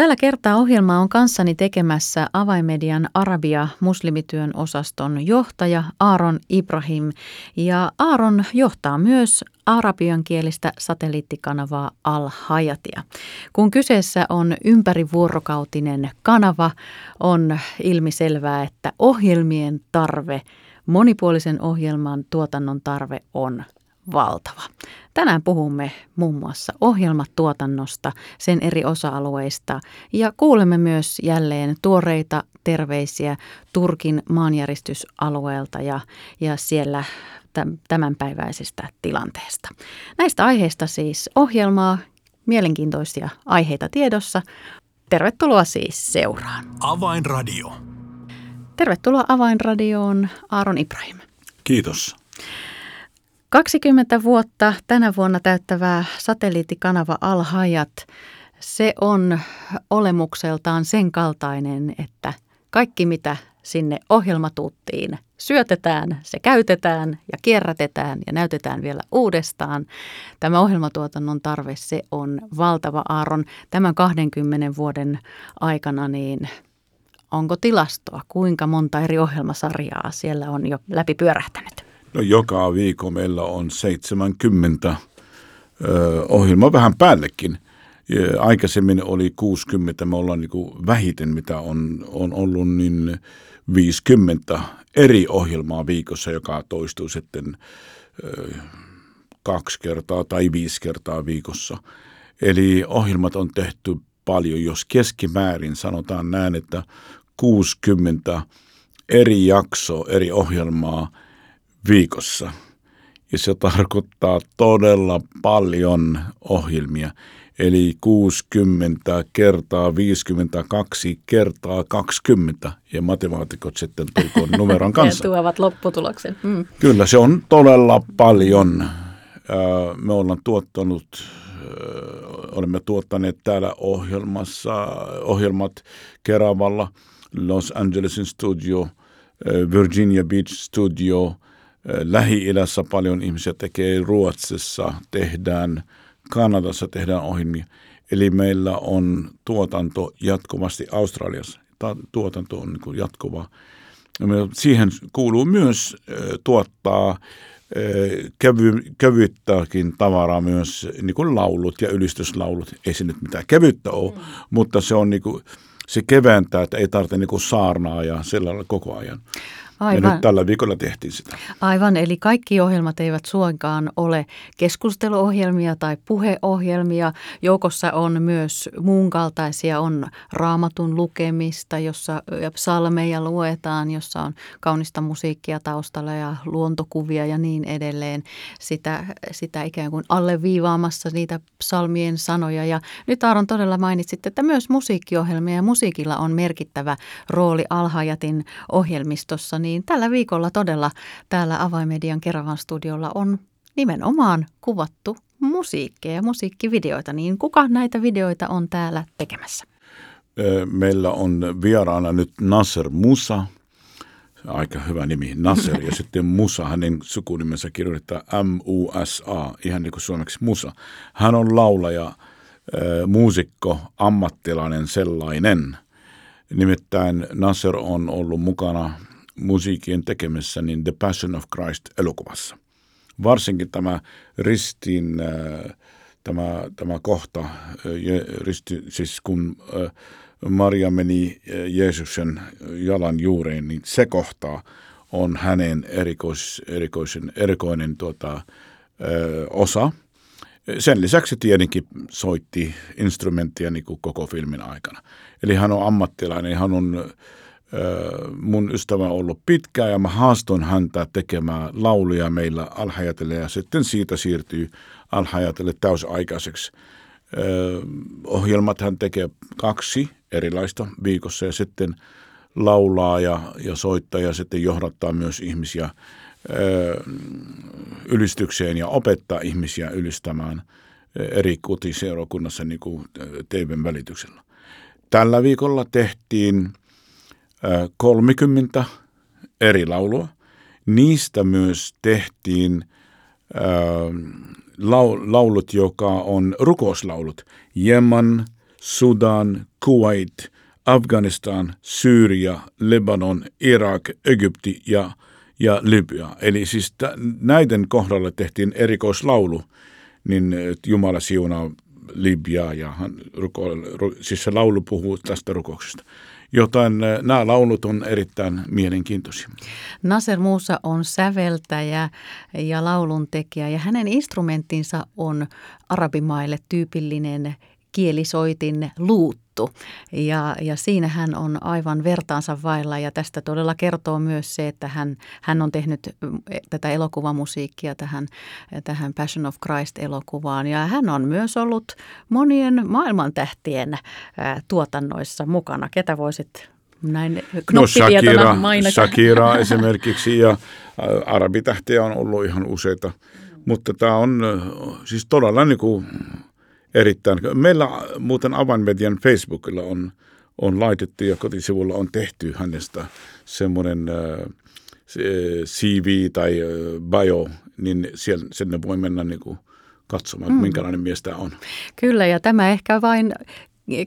Tällä kertaa ohjelma on kanssani tekemässä Avainmedian Arabia muslimityön osaston johtaja Aaron Ibrahim. Ja Aaron johtaa myös arabiankielistä satelliittikanavaa Al-Hayatia. Kun kyseessä on ympärivuorokautinen kanava, on ilmiselvää, että ohjelmien tarve, monipuolisen ohjelman tuotannon tarve on valtava. Tänään puhumme muun muassa ohjelmatuotannosta, sen eri osa-alueista ja kuulemme myös jälleen tuoreita terveisiä Turkin maanjäristysalueelta ja, ja siellä tämänpäiväisestä tilanteesta. Näistä aiheista siis ohjelmaa, mielenkiintoisia aiheita tiedossa. Tervetuloa siis seuraan. Avainradio. Tervetuloa Avainradioon Aaron Ibrahim. Kiitos. 20 vuotta tänä vuonna täyttävää satelliittikanava Al-Hayat, se on olemukseltaan sen kaltainen, että kaikki mitä sinne ohjelmatuuttiin syötetään, se käytetään ja kierrätetään ja näytetään vielä uudestaan. Tämä ohjelmatuotannon tarve, se on valtava Aaron. Tämän 20 vuoden aikana niin onko tilastoa, kuinka monta eri ohjelmasarjaa siellä on jo läpi pyörähtänyt? No joka viikko meillä on 70 ö, ohjelma vähän päällekin. Ja aikaisemmin oli 60, me ollaan niin vähiten mitä on, on ollut, niin 50 eri ohjelmaa viikossa, joka toistuu sitten kaksi kertaa tai viisi kertaa viikossa. Eli ohjelmat on tehty paljon, jos keskimäärin sanotaan näin, että 60 eri jaksoa, eri ohjelmaa – viikossa. Ja se tarkoittaa todella paljon ohjelmia. Eli 60 kertaa 52 kertaa 20. Ja matemaatikot sitten tulkoon numeron kanssa. ja tuovat lopputuloksen. Mm. Kyllä, se on todella paljon. Me ollaan tuottanut, olemme tuottaneet täällä ohjelmassa, ohjelmat Keravalla, Los Angelesin studio, Virginia Beach studio – Lähi-idässä paljon ihmisiä tekee, Ruotsissa tehdään, Kanadassa tehdään ohjelmia. Eli meillä on tuotanto jatkuvasti Australiassa. Tuotanto on niin jatkuva. Siihen kuuluu myös tuottaa kevy, kevyttäkin tavaraa myös, niin kuin laulut ja ylistyslaulut. Ei se nyt mitään kevyttä ole, mm. mutta se on niin kuin, se keventää, että ei tarvitse niin kuin saarnaa ja sillä koko ajan. Aivan. Ja nyt tällä viikolla tehtiin sitä. Aivan, eli kaikki ohjelmat eivät suinkaan ole keskusteluohjelmia tai puheohjelmia. Joukossa on myös muun kaltaisia, on raamatun lukemista, jossa psalmeja luetaan, jossa on kaunista musiikkia taustalla ja luontokuvia ja niin edelleen. Sitä, sitä ikään kuin alleviivaamassa niitä psalmien sanoja. Ja nyt Aaron todella mainitsit, että myös musiikkiohjelmia ja musiikilla on merkittävä rooli Alhajatin ohjelmistossa. Niin niin tällä viikolla todella täällä Avaimedian Keravan studiolla on nimenomaan kuvattu musiikkia ja musiikkivideoita. Niin kuka näitä videoita on täällä tekemässä? Meillä on vieraana nyt Nasser Musa, aika hyvä nimi, Nasser, ja sitten Musa, hänen sukunimensä kirjoittaa M-U-S-A, ihan niin kuin suomeksi Musa. Hän on laulaja, muusikko, ammattilainen sellainen. Nimittäin Nasser on ollut mukana musiikin tekemässä niin The Passion of Christ-elokuvassa. Varsinkin tämä ristin, äh, tämä, tämä kohta, äh, risti, siis kun äh, Maria meni Jeesuksen jalan juureen, niin se kohta on hänen erikois, erikoisen, erikoinen tuota, osa. Sen lisäksi tietenkin soitti instrumenttia niin kuin koko filmin aikana. Eli hän on ammattilainen, hän on mun ystävä on ollut pitkään ja mä haastoin häntä tekemään lauluja meillä alhajatelle ja sitten siitä siirtyy alhajatelle täysaikaiseksi. Ohjelmat hän tekee kaksi erilaista viikossa ja sitten laulaa ja, ja soittaa ja sitten johdattaa myös ihmisiä ylistykseen ja opettaa ihmisiä ylistämään eri kotiseurakunnassa niin kuin TVn välityksellä. Tällä viikolla tehtiin 30 eri laulua. Niistä myös tehtiin laulut, joka on rukouslaulut. Jemen, Sudan, Kuwait, Afganistan, Syyria, Lebanon, Irak, Egypti ja, ja Libya. Eli siis t- näiden kohdalla tehtiin erikoislaulu, niin Jumala siunaa Libyaa ja ruko, ru, siis se laulu puhuu tästä rukouksesta. Joten nämä laulut on erittäin mielenkiintoisia. Nasser Muusa on säveltäjä ja lauluntekijä ja hänen instrumenttinsa on arabimaille tyypillinen kielisoitin luuttu. Ja, ja siinä hän on aivan vertaansa vailla ja tästä todella kertoo myös se, että hän, hän on tehnyt tätä elokuvamusiikkia tähän, tähän Passion of Christ-elokuvaan. Ja hän on myös ollut monien maailmantähtien tuotannoissa mukana. Ketä voisit näin no, Shakira, mainita? Shakira esimerkiksi ja arabitähtiä on ollut ihan useita. Mutta tämä on siis todella niin kuin erittäin. Meillä muuten Avainmedian Facebookilla on, on laitettu ja kotisivulla on tehty hänestä semmoinen äh, CV tai bio, niin siellä, sinne voi mennä niin kuin katsomaan, mm. minkälainen mies tämä on. Kyllä, ja tämä ehkä vain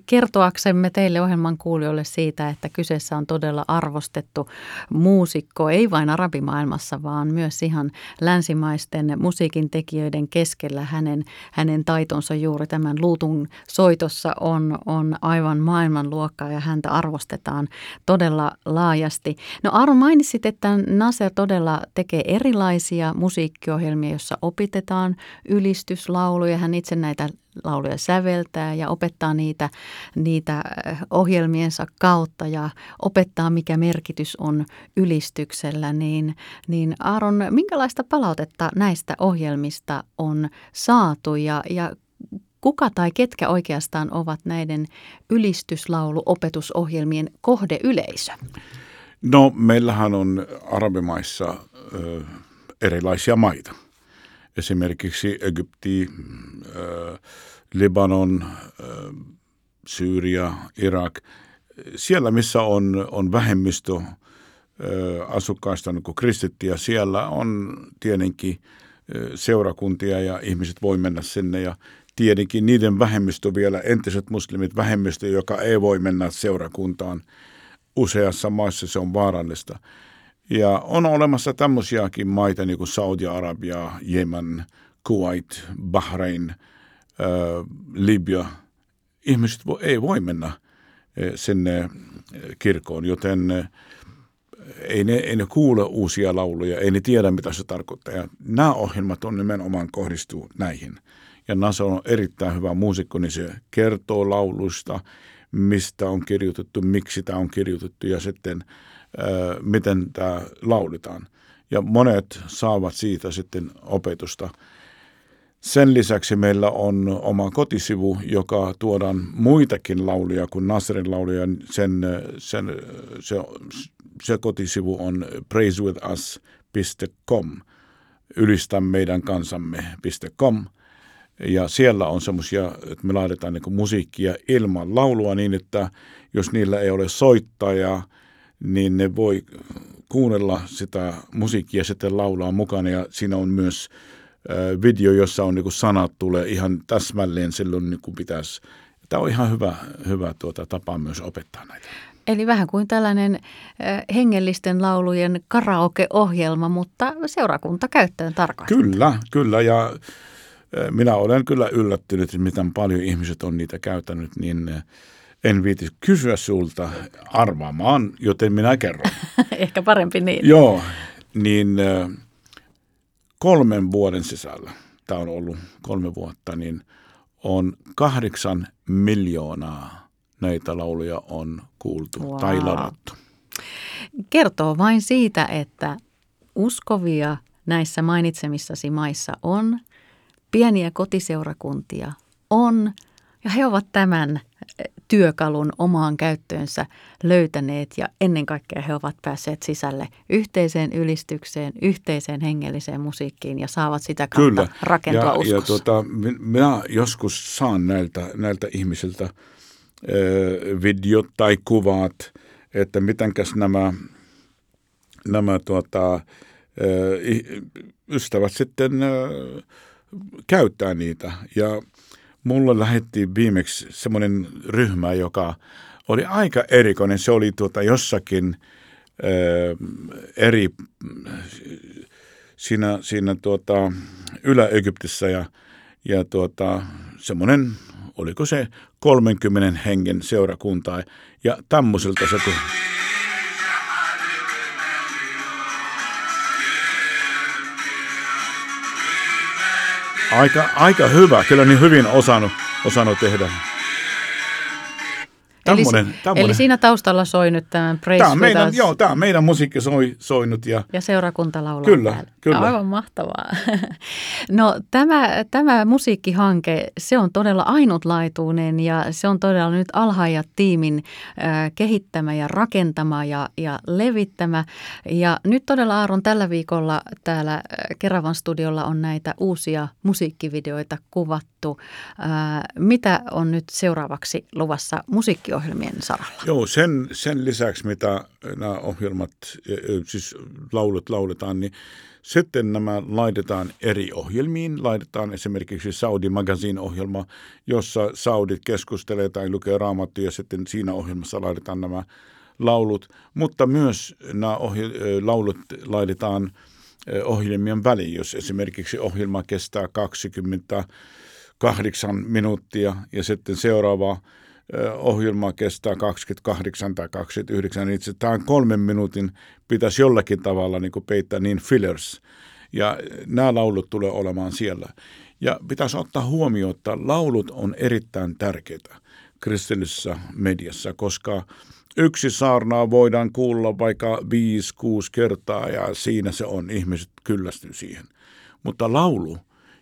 kertoaksemme teille ohjelman kuulijoille siitä, että kyseessä on todella arvostettu muusikko, ei vain arabimaailmassa, vaan myös ihan länsimaisten musiikin tekijöiden keskellä. Hänen, hänen taitonsa juuri tämän luutun soitossa on, on aivan maailmanluokkaa ja häntä arvostetaan todella laajasti. No Aaro mainitsit, että Nasser todella tekee erilaisia musiikkiohjelmia, joissa opitetaan ylistyslauluja. Hän itse näitä lauluja säveltää ja opettaa niitä, niitä eh, ohjelmiensa kautta ja opettaa, mikä merkitys on ylistyksellä, niin, niin Aaron, minkälaista palautetta näistä ohjelmista on saatu ja, ja kuka tai ketkä oikeastaan ovat näiden ylistyslauluopetusohjelmien kohdeyleisö? No meillähän on arabimaissa ö, erilaisia maita esimerkiksi Egypti, äh, Libanon, äh, Syyria, Irak, siellä missä on, on vähemmistö äh, asukkaista niin kuin kristittiä, siellä on tietenkin seurakuntia ja ihmiset voi mennä sinne ja tietenkin niiden vähemmistö vielä, entiset muslimit vähemmistö, joka ei voi mennä seurakuntaan. Useassa maassa se on vaarallista. Ja on olemassa tämmöisiäkin maita niin kuin Saudi-Arabia, Jemen, Kuwait, Bahrain, äh, Libya. Ihmiset vo, ei voi mennä sinne kirkkoon, joten ei ne, ei ne kuule uusia lauluja, ei ne tiedä mitä se tarkoittaa. Ja nämä ohjelmat on nimenomaan kohdistuu näihin. Ja Nasa on erittäin hyvä muusikko, niin se kertoo lauluista, mistä on kirjoitettu, miksi tämä on kirjoitettu ja sitten – miten tämä laulitaan. Ja monet saavat siitä sitten opetusta. Sen lisäksi meillä on oma kotisivu, joka tuodaan muitakin lauluja kuin Nasrin lauluja. Sen, sen, se, se kotisivu on praisewithus.com, ylistä meidän kansamme.com. Ja siellä on semmoisia, että me laitetaan niin musiikkia ilman laulua niin, että jos niillä ei ole soittajaa, niin ne voi kuunnella sitä musiikkia ja sitten laulaa mukana. Ja siinä on myös video, jossa on niin kuin sanat tulee ihan täsmälleen silloin niin kuin pitäisi. Tämä on ihan hyvä, hyvä tuota, tapa myös opettaa näitä. Eli vähän kuin tällainen hengellisten laulujen karaoke-ohjelma, mutta seurakunta käyttöön tarkasti. Kyllä, kyllä. Ja minä olen kyllä yllättynyt, miten paljon ihmiset on niitä käyttänyt, niin en viiti kysyä sulta arvaamaan, joten minä kerron. Ehkä parempi niin. Joo, niin kolmen vuoden sisällä, tämä on ollut kolme vuotta, niin on kahdeksan miljoonaa näitä lauluja on kuultu wow. tai ladattu. Kertoo vain siitä, että uskovia näissä mainitsemissasi maissa on, pieniä kotiseurakuntia on, ja he ovat tämän työkalun omaan käyttöönsä löytäneet ja ennen kaikkea he ovat päässeet sisälle yhteiseen ylistykseen, yhteiseen hengelliseen musiikkiin ja saavat sitä kautta Kyllä. rakentua ja, uskossa. Ja tuota, minä joskus saan näiltä, näiltä ihmisiltä videot tai kuvat, että mitenkäs nämä, nämä tuota, ystävät sitten käyttää niitä. Ja mulle lähettiin viimeksi semmoinen ryhmä, joka oli aika erikoinen. Se oli tuota jossakin eri, siinä, siinä tuota, Ylä-Egyptissä ja, ja tuota, semmoinen, oliko se 30 hengen seurakuntaa. Ja tämmöiseltä se... Aika, aika hyvä, kyllä niin hyvin osannut, osannut tehdä. Tämmönen, eli, tämmönen. eli siinä taustalla soi nyt tämän Praise tämä meidän, us. Joo, tämä meidän musiikki soi, soinut. Ja, ja seurakunta laulaa Kyllä, päälle. kyllä. Aivan mahtavaa. No tämä, tämä musiikkihanke, se on todella ainutlaatuinen ja se on todella nyt Alhaajat tiimin äh, kehittämä ja rakentama ja, ja levittämä. Ja nyt todella Aaron tällä viikolla täällä Keravan studiolla on näitä uusia musiikkivideoita kuvattu. Äh, mitä on nyt seuraavaksi luvassa musiikki musiikkiohjelmien saralla? Joo, sen, sen lisäksi mitä nämä ohjelmat, siis laulut lauletaan, niin sitten nämä laitetaan eri ohjelmiin. Laitetaan esimerkiksi Saudi Magazine-ohjelma, jossa Saudit keskustelee tai lukee raamattuja, sitten siinä ohjelmassa laitetaan nämä laulut. Mutta myös nämä ohjel- e, laulut laitetaan ohjelmien väliin, jos esimerkiksi ohjelma kestää 28 minuuttia ja sitten seuraava ohjelma kestää 28 tai 29, niin itse tämän kolmen minuutin pitäisi jollakin tavalla niin kuin peittää niin fillers. Ja nämä laulut tulee olemaan siellä. Ja pitäisi ottaa huomioon, että laulut on erittäin tärkeitä kristillisessä mediassa, koska yksi saarnaa voidaan kuulla vaikka 5-6 kertaa ja siinä se on, ihmiset kyllästyy siihen. Mutta laulu,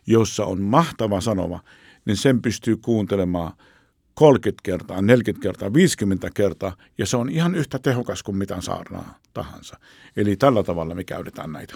jossa on mahtava sanoma, niin sen pystyy kuuntelemaan – 30 kertaa, 40 kertaa, 50 kertaa, ja se on ihan yhtä tehokas kuin mitä saarnaa tahansa. Eli tällä tavalla me käytetään näitä.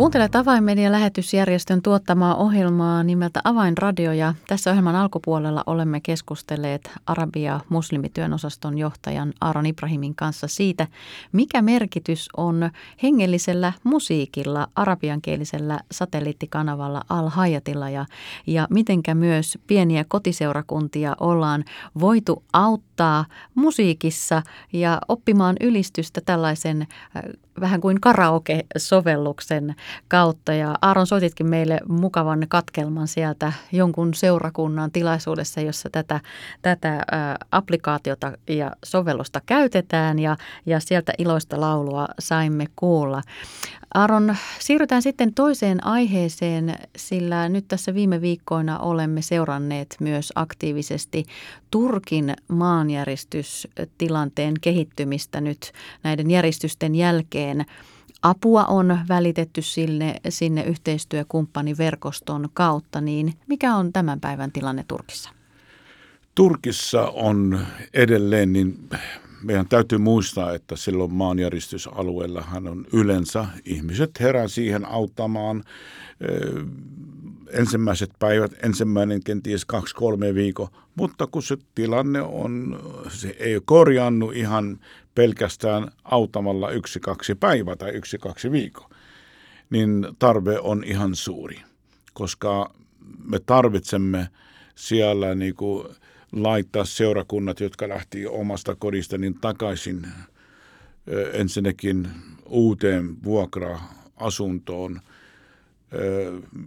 Kuuntelet Avainmedian lähetysjärjestön tuottamaa ohjelmaa nimeltä Avainradio ja tässä ohjelman alkupuolella olemme keskustelleet Arabia muslimityön osaston johtajan Aaron Ibrahimin kanssa siitä, mikä merkitys on hengellisellä musiikilla arabiankielisellä satelliittikanavalla Al-Hayatilla ja, ja mitenkä myös pieniä kotiseurakuntia ollaan voitu auttaa musiikissa ja oppimaan ylistystä tällaisen äh, vähän kuin karaoke-sovelluksen kautta. Ja Aaron soititkin meille mukavan katkelman sieltä jonkun seurakunnan tilaisuudessa, jossa tätä, tätä applikaatiota ja sovellusta käytetään ja, ja sieltä iloista laulua saimme kuulla. Aaron, siirrytään sitten toiseen aiheeseen, sillä nyt tässä viime viikkoina olemme seuranneet myös aktiivisesti Turkin maanjäristystilanteen kehittymistä nyt näiden järjestysten jälkeen. Apua on välitetty sinne, sinne yhteistyökumppaniverkoston kautta, niin mikä on tämän päivän tilanne Turkissa? Turkissa on edelleen niin meidän täytyy muistaa, että silloin maanjäristysalueellahan on yleensä ihmiset herää siihen auttamaan ensimmäiset päivät, ensimmäinen kenties kaksi-kolme viikko, mutta kun se tilanne on, se ei korjannut ihan pelkästään auttamalla yksi-kaksi päivää tai yksi-kaksi viikkoa, niin tarve on ihan suuri, koska me tarvitsemme siellä niin kuin laittaa seurakunnat, jotka lähti omasta kodista, niin takaisin ensinnäkin uuteen vuokra-asuntoon,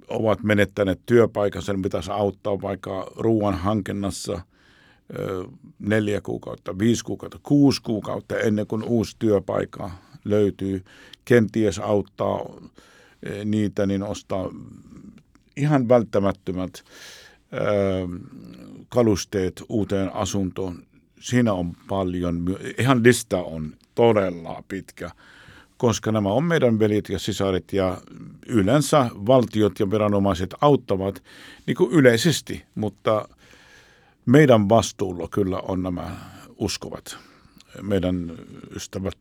ovat menettäneet työpaikansa, niin pitäisi auttaa vaikka ruoan hankinnassa neljä kuukautta, viisi kuukautta, kuusi kuukautta ennen kuin uusi työpaikka löytyy, kenties auttaa niitä, niin ostaa ihan välttämättömät kalusteet uuteen asuntoon. Siinä on paljon, ihan lista on todella pitkä, koska nämä on meidän velit ja sisaret ja yleensä valtiot ja viranomaiset auttavat niin kuin yleisesti, mutta meidän vastuulla kyllä on nämä uskovat, meidän ystävät,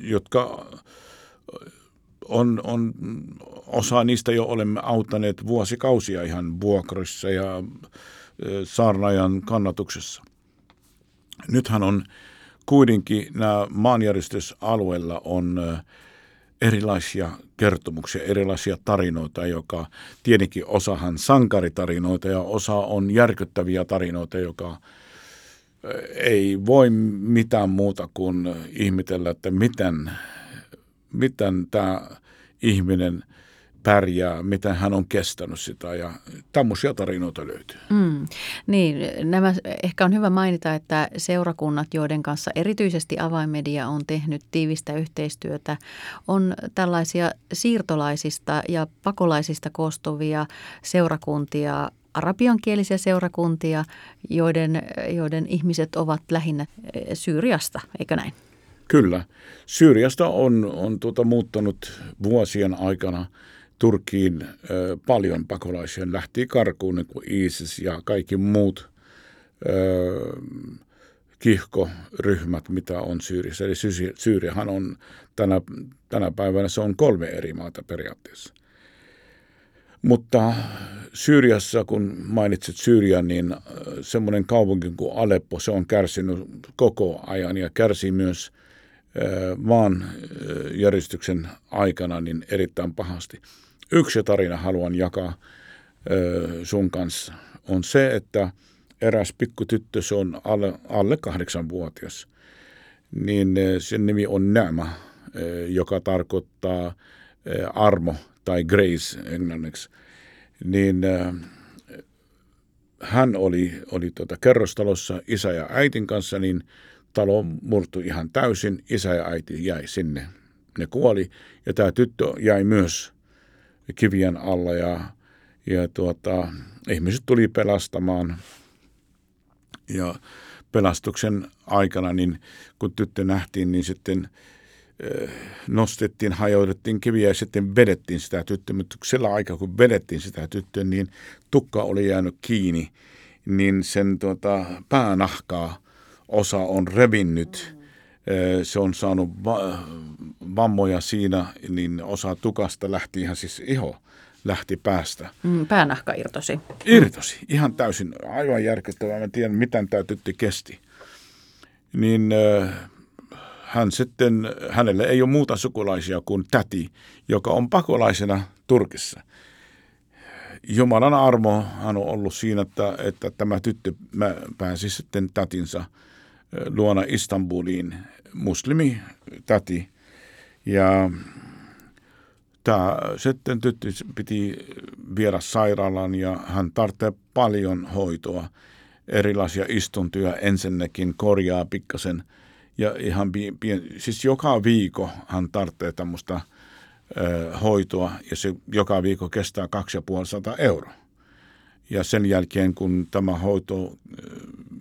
jotka on, on, osa niistä jo olemme auttaneet vuosikausia ihan vuokrassa ja saarnaajan kannatuksessa. Nythän on kuitenkin nämä maanjäristysalueilla on erilaisia kertomuksia, erilaisia tarinoita, joka tietenkin osahan sankaritarinoita ja osa on järkyttäviä tarinoita, joka ei voi mitään muuta kuin ihmetellä, että miten, miten tämä ihminen – pärjää, miten hän on kestänyt sitä ja tämmöisiä tarinoita löytyy. Mm, niin, nämä ehkä on hyvä mainita, että seurakunnat, joiden kanssa erityisesti avainmedia on tehnyt tiivistä yhteistyötä, on tällaisia siirtolaisista ja pakolaisista koostuvia seurakuntia, arabiankielisiä seurakuntia, joiden, joiden ihmiset ovat lähinnä eh, Syyriasta, eikö näin? Kyllä. Syyriasta on, on tuota muuttanut vuosien aikana – Turkkiin ö, paljon pakolaisia. Lähti karkuun niin kuin ISIS ja kaikki muut kihkoryhmät, mitä on Syyriassa. Eli Syyriahan on tänä, tänä päivänä se on kolme eri maata periaatteessa. Mutta Syyriassa, kun mainitsit Syyrian, niin semmoinen kaupunki kuin Aleppo, se on kärsinyt koko ajan ja kärsii myös maan järjestyksen aikana niin erittäin pahasti. Yksi tarina haluan jakaa sun kanssa on se, että eräs pikkutyttö, se on alle, alle kahdeksanvuotias, niin sen nimi on Nämä, joka tarkoittaa armo tai grace englanniksi. Niin hän oli, oli tuota kerrostalossa isä ja äitin kanssa, niin talo murtui ihan täysin. Isä ja äiti jäi sinne. Ne kuoli ja tämä tyttö jäi myös kivien alla ja, ja tuota, ihmiset tuli pelastamaan. Ja pelastuksen aikana, niin kun tyttö nähtiin, niin sitten eh, nostettiin, hajoitettiin kiviä ja sitten vedettiin sitä tyttöä. Mutta sillä aikaa, kun vedettiin sitä tyttöä, niin tukka oli jäänyt kiinni, niin sen tuota, päänahkaa osa on revinnyt se on saanut va- vammoja siinä, niin osa tukasta lähti ihan siis iho lähti päästä. Mm, päänahka irtosi. Irtosi, ihan täysin, aivan järkyttävää. Mä tiedän, miten tämä tyttö kesti. Niin hän sitten, hänelle ei ole muuta sukulaisia kuin täti, joka on pakolaisena Turkissa. Jumalan armo hän on ollut siinä, että, että tämä tyttö pääsi sitten tätinsä luona Istanbuliin muslimi täti. Ja tämä sitten tyttö piti viedä sairaalaan ja hän tarvitsee paljon hoitoa, erilaisia istuntoja, ensinnäkin korjaa pikkasen ja ihan pien, siis joka viikko hän tarvitsee tämmöistä hoitoa ja se joka viikko kestää 2500 euroa. Ja sen jälkeen, kun tämä hoito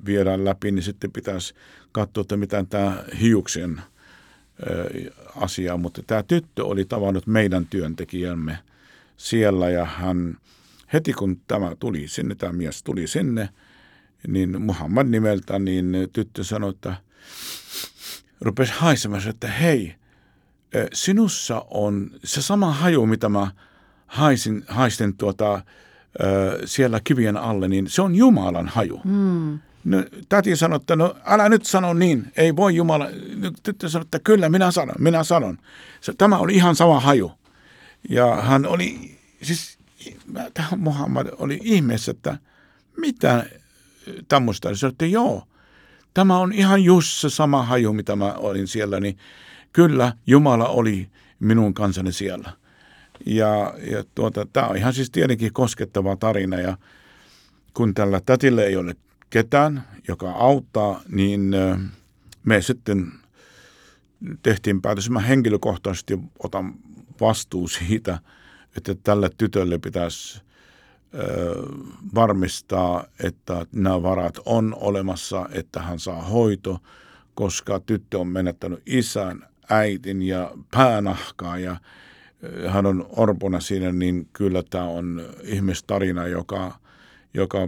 viedään läpi, niin sitten pitäisi katsoa, että mitä tämä hiuksen asia. Mutta tämä tyttö oli tavannut meidän työntekijämme siellä ja hän heti kun tämä tuli sinne, tämä mies tuli sinne, niin Muhammad nimeltä, niin tyttö sanoi, että rupesi haisemassa, että hei, sinussa on se sama haju, mitä mä haisin, haisten tuota, siellä kivien alle, niin se on Jumalan haju. Mm. No, täti sanoi, että no älä nyt sano niin, ei voi Jumala. Tyttö sanoi, että kyllä minä sanon, minä sanon. Se, tämä oli ihan sama haju. Ja hän oli, siis tähän Muhammad oli ihmeessä, että mitä tämmöistä. Se että joo, tämä on ihan just se sama haju, mitä mä olin siellä, niin kyllä Jumala oli minun kanssani siellä. Ja, ja tuota, tämä on ihan siis tietenkin koskettava tarina ja kun tällä tätille ei ole ketään, joka auttaa, niin me sitten tehtiin päätös. Mä henkilökohtaisesti otan vastuu siitä, että tälle tytölle pitäisi varmistaa, että nämä varat on olemassa, että hän saa hoito, koska tyttö on menettänyt isän, äitin ja päänahkaa ja hän on orpona siinä, niin kyllä tämä on ihmistarina, joka, joka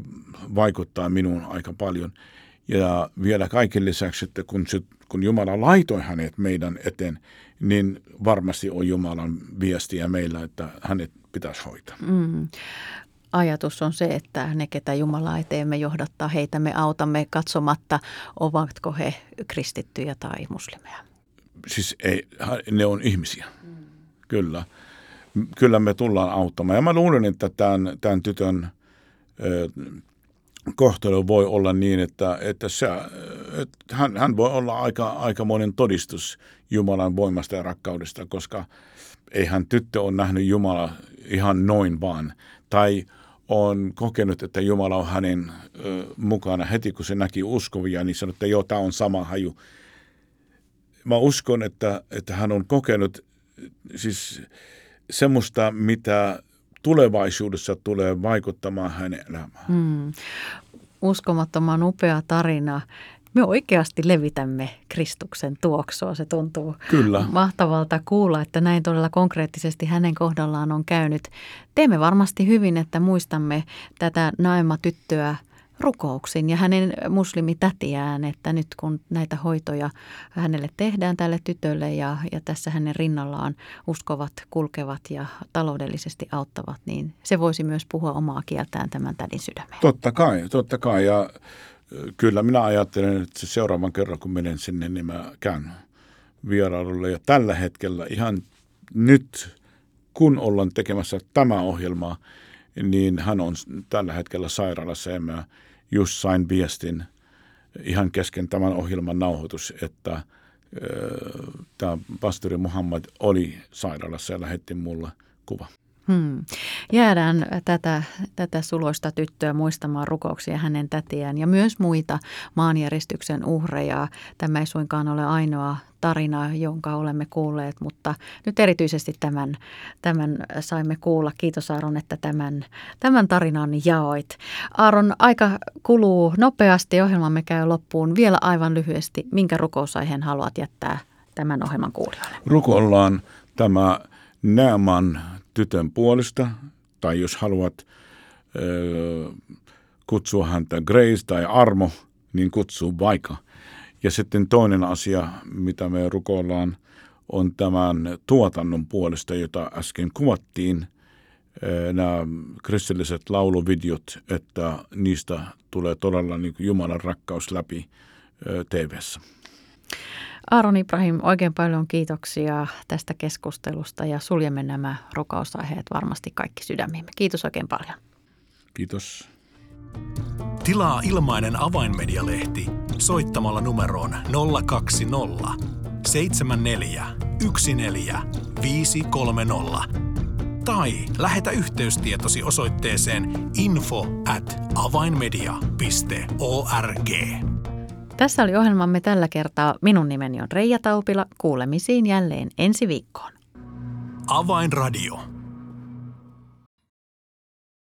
vaikuttaa minuun aika paljon. Ja vielä kaiken lisäksi, että kun, kun Jumala laitoi hänet meidän eteen, niin varmasti on Jumalan viestiä meillä, että hänet pitäisi hoitaa. Mm ajatus on se, että ne, ketä Jumala eteemme johdattaa, heitä me autamme katsomatta, ovatko he kristittyjä tai muslimeja. Siis ei, ne on ihmisiä, mm. Kyllä. Kyllä me tullaan auttamaan. Ja mä luulen, että tämän, tämän tytön kohtelu voi olla niin, että, että, se, että hän, hän voi olla aika, aika monen todistus Jumalan voimasta ja rakkaudesta, koska eihän tyttö ole nähnyt Jumala ihan noin vaan. Tai on kokenut, että Jumala on hänen ö, mukana heti, kun se näki uskovia, niin sanoi, että joo, tämä on sama haju. Mä uskon, että, että hän on kokenut siis semmoista, mitä tulevaisuudessa tulee vaikuttamaan hänen elämään. Hmm. Uskomattoman upea tarina me oikeasti levitämme Kristuksen tuoksua. Se tuntuu Kyllä. mahtavalta kuulla, että näin todella konkreettisesti hänen kohdallaan on käynyt. Teemme varmasti hyvin, että muistamme tätä Naima-tyttöä rukouksin ja hänen muslimitätiään, että nyt kun näitä hoitoja hänelle tehdään tälle tytölle ja, ja tässä hänen rinnallaan uskovat, kulkevat ja taloudellisesti auttavat, niin se voisi myös puhua omaa kieltään tämän tädin sydämeen. Totta kai, totta kai ja kyllä minä ajattelen, että seuraavan kerran kun menen sinne, niin mä käyn vierailulle. Ja tällä hetkellä ihan nyt, kun ollaan tekemässä tämä ohjelma, niin hän on tällä hetkellä sairaalassa ja mä just sain viestin ihan kesken tämän ohjelman nauhoitus, että tämä pastori Muhammad oli sairaalassa ja lähetti mulle kuva. Hmm. Jäädään tätä, tätä suloista tyttöä muistamaan rukouksia hänen tätiään ja myös muita maanjäristyksen uhreja. Tämä ei suinkaan ole ainoa tarina, jonka olemme kuulleet, mutta nyt erityisesti tämän, tämän saimme kuulla. Kiitos Aaron, että tämän, tämän tarinan jaoit. Aaron, aika kuluu nopeasti, ohjelmamme käy loppuun. Vielä aivan lyhyesti, minkä rukousaiheen haluat jättää tämän ohjelman kuulijoille? Rukoillaan tämä Naaman tytön puolesta, tai jos haluat ö, kutsua häntä Grace tai Armo, niin kutsuu vaikka. Ja sitten toinen asia, mitä me rukoillaan, on tämän tuotannon puolesta, jota äsken kuvattiin, nämä kristilliset lauluvideot, että niistä tulee todella niin Jumalan rakkaus läpi TV-ssä. Aaron Ibrahim, oikein paljon kiitoksia tästä keskustelusta ja suljemme nämä rukousaiheet varmasti kaikki sydämiimme. Kiitos oikein paljon. Kiitos. Tilaa ilmainen avainmedialehti soittamalla numeroon 020 74 14 tai lähetä yhteystietosi osoitteeseen info at avainmedia.org. Tässä oli ohjelmamme tällä kertaa. Minun nimeni on Reija Taupila. Kuulemisiin jälleen ensi viikkoon. Avainradio.